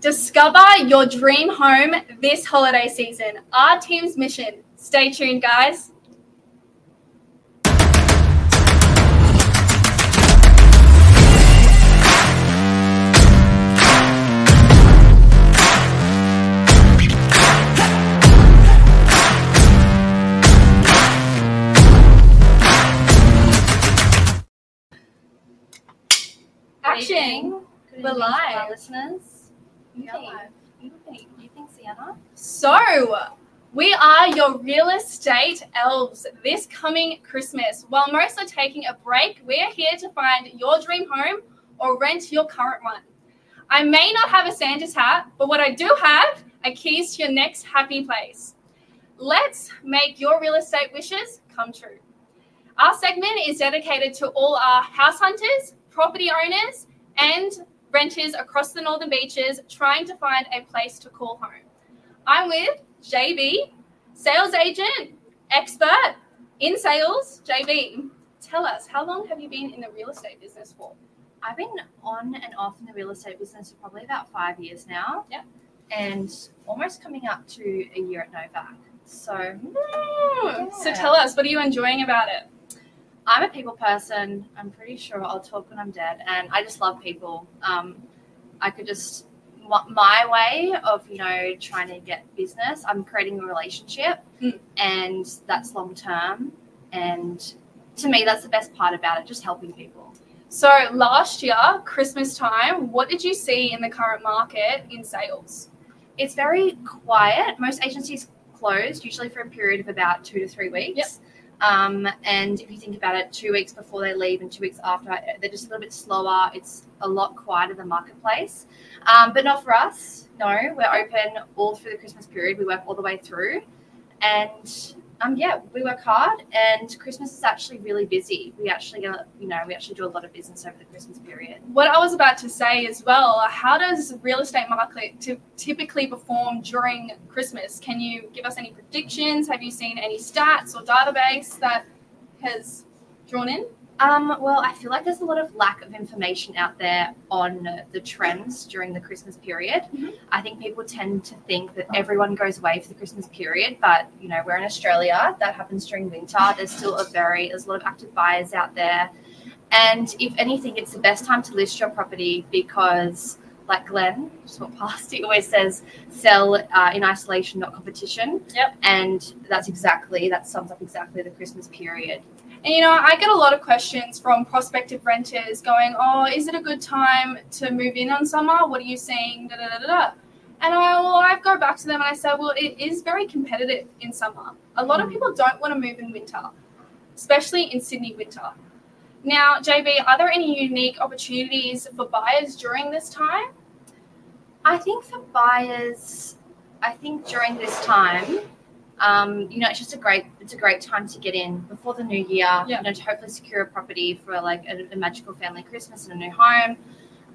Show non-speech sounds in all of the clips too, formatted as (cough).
Discover your dream home this holiday season. Our team's mission. Stay tuned, guys. Action. We're live. Listeners. We You are think? live. You think? You think, Sienna? So, we are your real estate elves this coming Christmas. While most are taking a break, we are here to find your dream home or rent your current one. I may not have a Santa's hat, but what I do have are keys to your next happy place. Let's make your real estate wishes come true. Our segment is dedicated to all our house hunters, property owners, and renters across the northern beaches trying to find a place to call home. I'm with JB, sales agent, expert in sales. JB, tell us, how long have you been in the real estate business for? I've been on and off in the real estate business for probably about five years now. Yep. And almost coming up to a year at Novak. So hmm. So Yeah. tell us, what are you enjoying about it? I'm a people person. I'm pretty sure I'll talk when I'm dead, and I just love people. Um, I could just my- way of you know trying to get business. I'm creating a relationship, Mm. and that's long term. And to me, that's the best part about it. Just helping people. So last year, Christmas time, what did you see in the current market in sales? It's very quiet. Most agencies closed usually for a period of about two to three weeks. Yep. Um, and if you think about it, two weeks before they leave and two weeks after, they're just a little bit slower. It's a lot quieter the marketplace, um, but not for us. No, we're open all through the Christmas period. We work all the way through, and um, yeah, we work hard. And Christmas is actually really busy. We actually, uh, you know, we actually do a lot of business over the Christmas period. What I was about to say as well, how does real estate market to typically perform during Christmas? Can you give us any predictions? Have you seen any stats or database that has drawn in? Um, well, I feel like there's a lot of lack of information out there on the trends during the Christmas period. Mhm. I think people tend to think that everyone goes away for the Christmas period, but you know, we're in Australia. That happens during winter. There's still a very there's a lot of active buyers out there, and if anything, it's the best time to list your property because. Like Glenn, just walked past, he (laughs) always says, "Sell uh, in isolation, not competition." Yep. And that's exactly that sums up exactly the Christmas period. And you know, I get a lot of questions from prospective renters going, "Oh, is it a good time to move in on summer? What are you seeing?" Da, da, da, da. And I, well, I go back to them and I say, "Well, it is very competitive in summer. A lot of Mm. people don't want to move in winter, especially in Sydney winter." Now, JB, are there any unique opportunities for buyers during this time? I think for buyers, I think during this time, um, you know, it's just a great it's a great time to get in before the new year. Yeah. You know, to hopefully secure a property for like a, a magical family Christmas and a new home.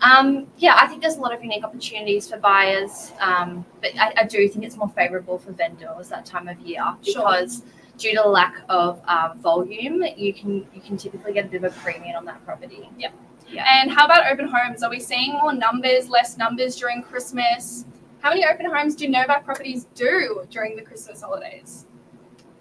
Um, yeah, I think there's a lot of unique opportunities for buyers, um, but I, I do think it's more favourable for vendors that time of year Sure. Due to the lack of uh, volume, you can you can typically get a bit of a premium on that property. Yep. Yeah. And how about open homes? Are we seeing more numbers, less numbers during Christmas? How many open homes do Novak properties do during the Christmas holidays?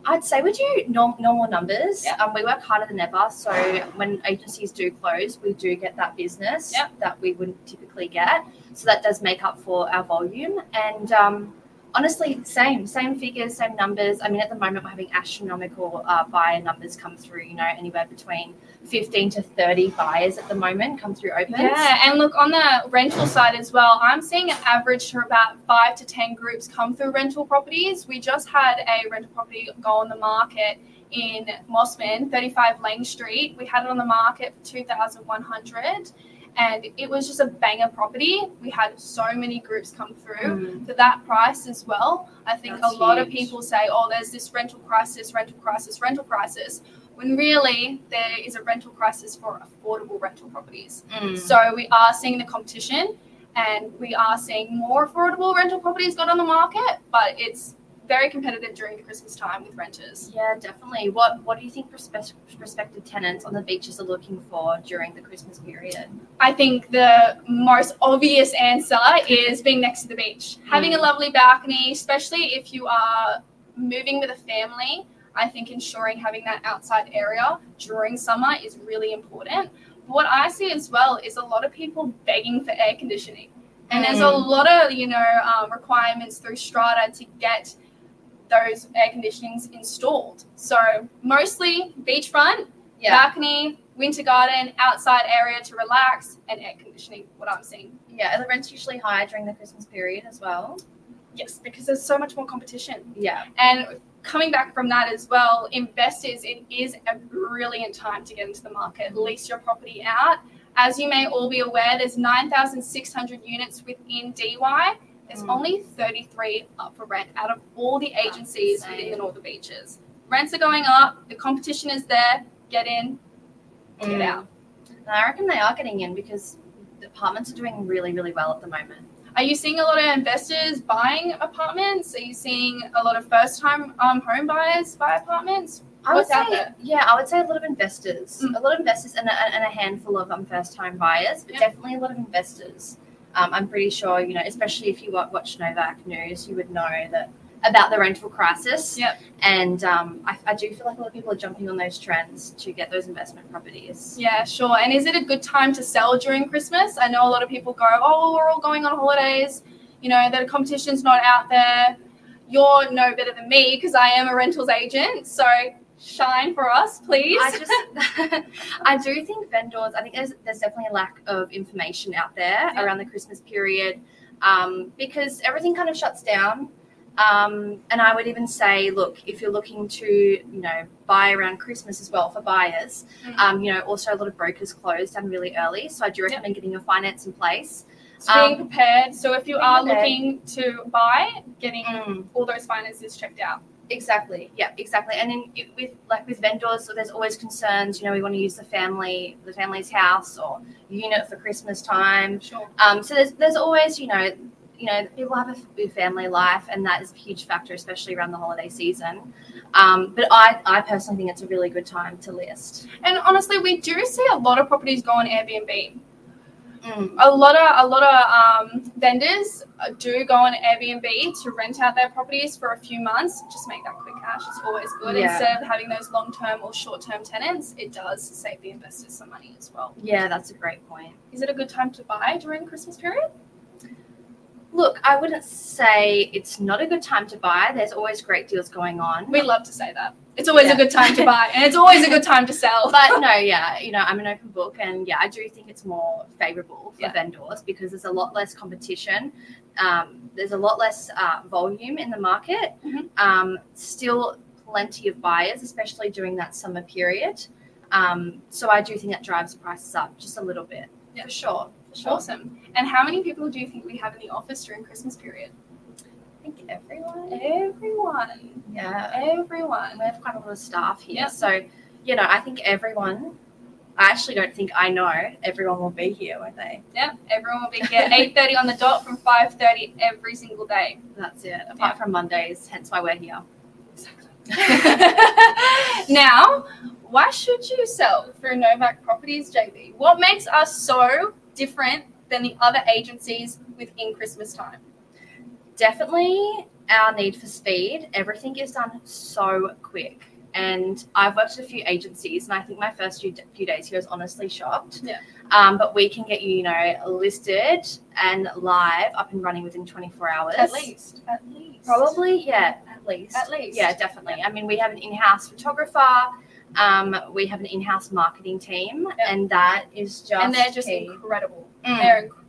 I'd say we do norm- normal numbers. Yep. Um, we work harder than ever. So when agencies do close, we do get that business that we wouldn't typically get. So that does make up for our volume. And um, honestly, same, same figures, same numbers. I mean, at the moment, we're having astronomical uh, buyer numbers come through. You know, anywhere between 15 to 30 buyers at the moment come through opens. Yeah, and look on the rental side as well. I'm seeing an average for about five to ten groups come through rental properties. We just had a rental property go on the market in Mosman, 35 Lang Street. We had it on the market for 2,100, and it was just a banger property. We had so many groups come through Mm. for that price as well. I think That's a lot of people say, "Oh, there's this rental crisis, rental crisis, rental crisis," when really there is a rental crisis for affordable rental properties. Mm. So we are seeing the competition, and we are seeing more affordable rental properties got on the market, but it's very competitive during the Christmas time with renters. Yeah, definitely. What What do you think prospe- prospective tenants on the beaches are looking for during the Christmas period? I think the most obvious answer is being next to the beach. Having a Mm. lovely balcony, especially if you are moving with a family, I think ensuring having that outside area during summer is really important. But what I see as well is a lot of people begging for air conditioning. And there's a Mm. lot of, you know, um, requirements through Strata to get those air conditionings installed. So mostly beachfront, balcony, winter garden, outside area to relax, and air conditioning. What I'm seeing. Yeah, are the rents usually higher during the Christmas period as well? Yes, because there's so much more competition. Yeah. And coming back from that as well, investors, it is a brilliant time to get into the market, lease your property out. As you may all be aware, there's 9,600 units within Dee Why. There's Mm. only 33 up for rent out of all the agencies within the. Northern Beaches. Rents are going up, the competition is there. Get in, get Mm. out. And I reckon they are getting in because the apartments are doing really, really well at the moment. Are you seeing a lot of investors buying apartments? Are you seeing a lot of first time um, home buyers buy apartments? I would out say, yeah, I would say a lot of investors, Mm. a lot of investors, and a, and a handful of um, first-time buyers, but definitely a lot of investors. Um, I'm pretty sure, you know, especially if you watch Novak News, you would know that about the rental crisis. Yep. And um, I, I do feel like a lot of people are jumping on those trends to get those investment properties. Yeah, sure. And is it a good time to sell during Christmas? I know a lot of people go, oh, we're all going on holidays. You know, the competition's not out there. You're no better than me because I am a rentals agent. So shine for us, please. I just, (laughs) I do think vendors. I think there's there's definitely a lack of information out there Yeah. around the Christmas period, um, because everything kind of shuts down. Um, and I would even say, look, if you're looking to, you know, buy around Christmas as well for buyers, Mhm. um, you know, also a lot of brokers close down really early. So I do recommend getting your finance in place. So being um, prepared. So if you are prepared. looking to buy, getting all those finances checked out. Exactly. Yeah, exactly. And then with like with vendors, so there's always concerns. You know, we want to use the family, the family's house or unit for Christmas time. Sure. Um, so there's there's always you know, you know, people have a family life, and that is a huge factor, especially around the holiday season. Um, but I I personally think it's a really good time to list. And honestly, we do see a lot of properties go on Airbnb. Mm. a lot of a lot of um, vendors uh, do go on Airbnb to rent out their properties for a few months. Just make that quick cash. It's always good Yeah. instead of having those long term or short term tenants. It does save the investors some money as well. Yeah, that's a great point. Is it a good time to buy during Christmas period? Look, I wouldn't say it's not a good time to buy. There's always great deals going on. We love to say that. It's always Yeah. a good time to buy, and it's always a good (laughs) time to sell. but no, (laughs) yeah, you know, I'm an open book, and yeah, I do think it's more favourable for Yeah. vendors because there's a lot less competition. Um, there's a lot less uh, volume in the market. Mhm. Um, still, plenty of buyers, especially during that summer period. Um, so I do think that drives prices up just a little bit. Yeah. For sure. For sure. awesome. And how many people do you think we have in the office during Christmas period? I think everyone. Everyone. Yeah. Everyone. We have quite a lot of staff here. Yeah. So, you know, I think everyone. I actually don't think I know everyone will be here, won't they? Yeah, everyone will be here (laughs) 8.30 on the dot from 5.30 every single day. That's it. Apart from Mondays, hence why we're here. (laughs) now, why should you sell through Novak Properties, JB? What makes us so different than the other agencies within Christmas time? Definitely our need for speed. Everything is done so quick. And I've worked at a few agencies, and I think my first few, few days here was honestly shocked. Yeah. Um, but we can get you, you know, listed and live up and running within 24 hours. At least. At least. Probably, yeah, at least. At least. Yeah, definitely. I mean, we have an in-house photographer. Um, we have an in-house marketing team, Yeah. and that is just And they're just key. incredible. Mm. They're incredible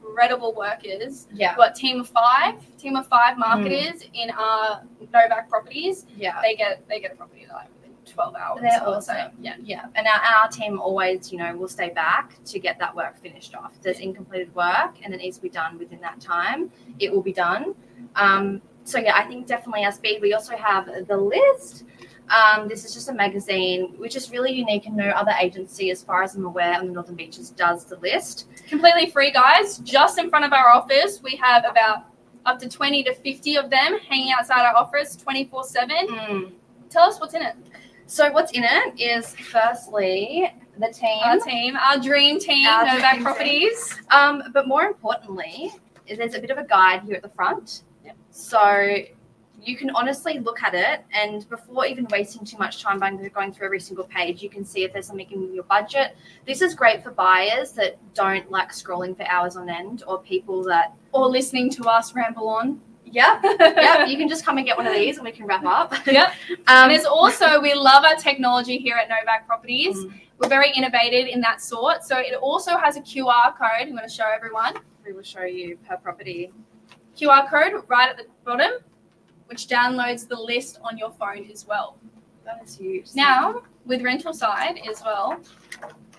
workers. yeah, We've got team of five, team of five marketers in our Novak Properties. yeah. They get they get a property like within 12 hours. They're I would say. awesome. Yeah, yeah. And our, our team always, you know, will stay back to get that work finished off. If there's incompleted work and it needs to be done within that time, it will be done. Um, so yeah, I think definitely our speed. We also have the list. Um, this is just a magazine which is really unique and no other agency, as far as I'm aware, on the Northern Beaches does the list. completely free, guys. Just in front of our office, we have about up to 20 to 50 of them hanging outside our office 24 7. Mm. Tell us what's in it. So what's in it is firstly the team, Our team, our dream team, Our Novak dream Properties. um, but more importantly, there's a bit of a guide here at the front. Yep. So you can honestly look at it, and before even wasting too much time by going through every single page, you can see if there's something in your budget. This is great for buyers that don't like scrolling for hours on end, or people that Or listening to us ramble on. Yep. yep. You can (laughs) just come and get one of these and we can wrap up. Yep. (laughs) Um, And there's also, we love our technology here at Novak Properties. mm, We're very innovative in that sort. So it also has a QR code. I'm going to show everyone. we will show you per property. QR code right at the bottom, which downloads the list on your phone as well. That is huge. Now, with rental side as well,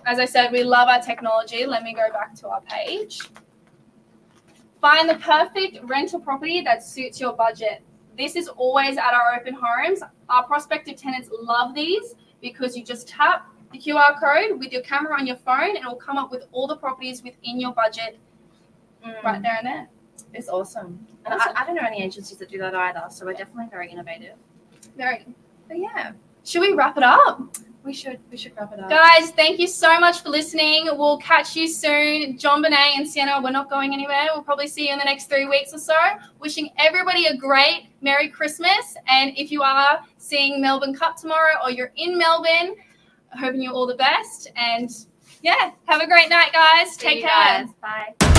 as I said, we love our technology. Let me go back to our page. Find the perfect rental property that suits your budget. This is always at our open homes. Our prospective tenants love these because you just tap the QR code with your camera on your phone and it will come up with all the properties within your budget Mm, right there and there. It's awesome. And Awesome. I, I don't know any agencies that do that either, so we're definitely very innovative. Very. But yeah, Should we wrap it up? we should we should wrap it up. Guys, thank you so much for listening. We'll catch you soon. John Bonet and Sienna, we're not going anywhere. We'll probably see you in the next three weeks or so. Wishing everybody a great Merry Christmas. And if you are seeing Melbourne Cup tomorrow or you're in Melbourne, hoping you all the best. And yeah, have a great night, guys. See Take care. guys. Bye.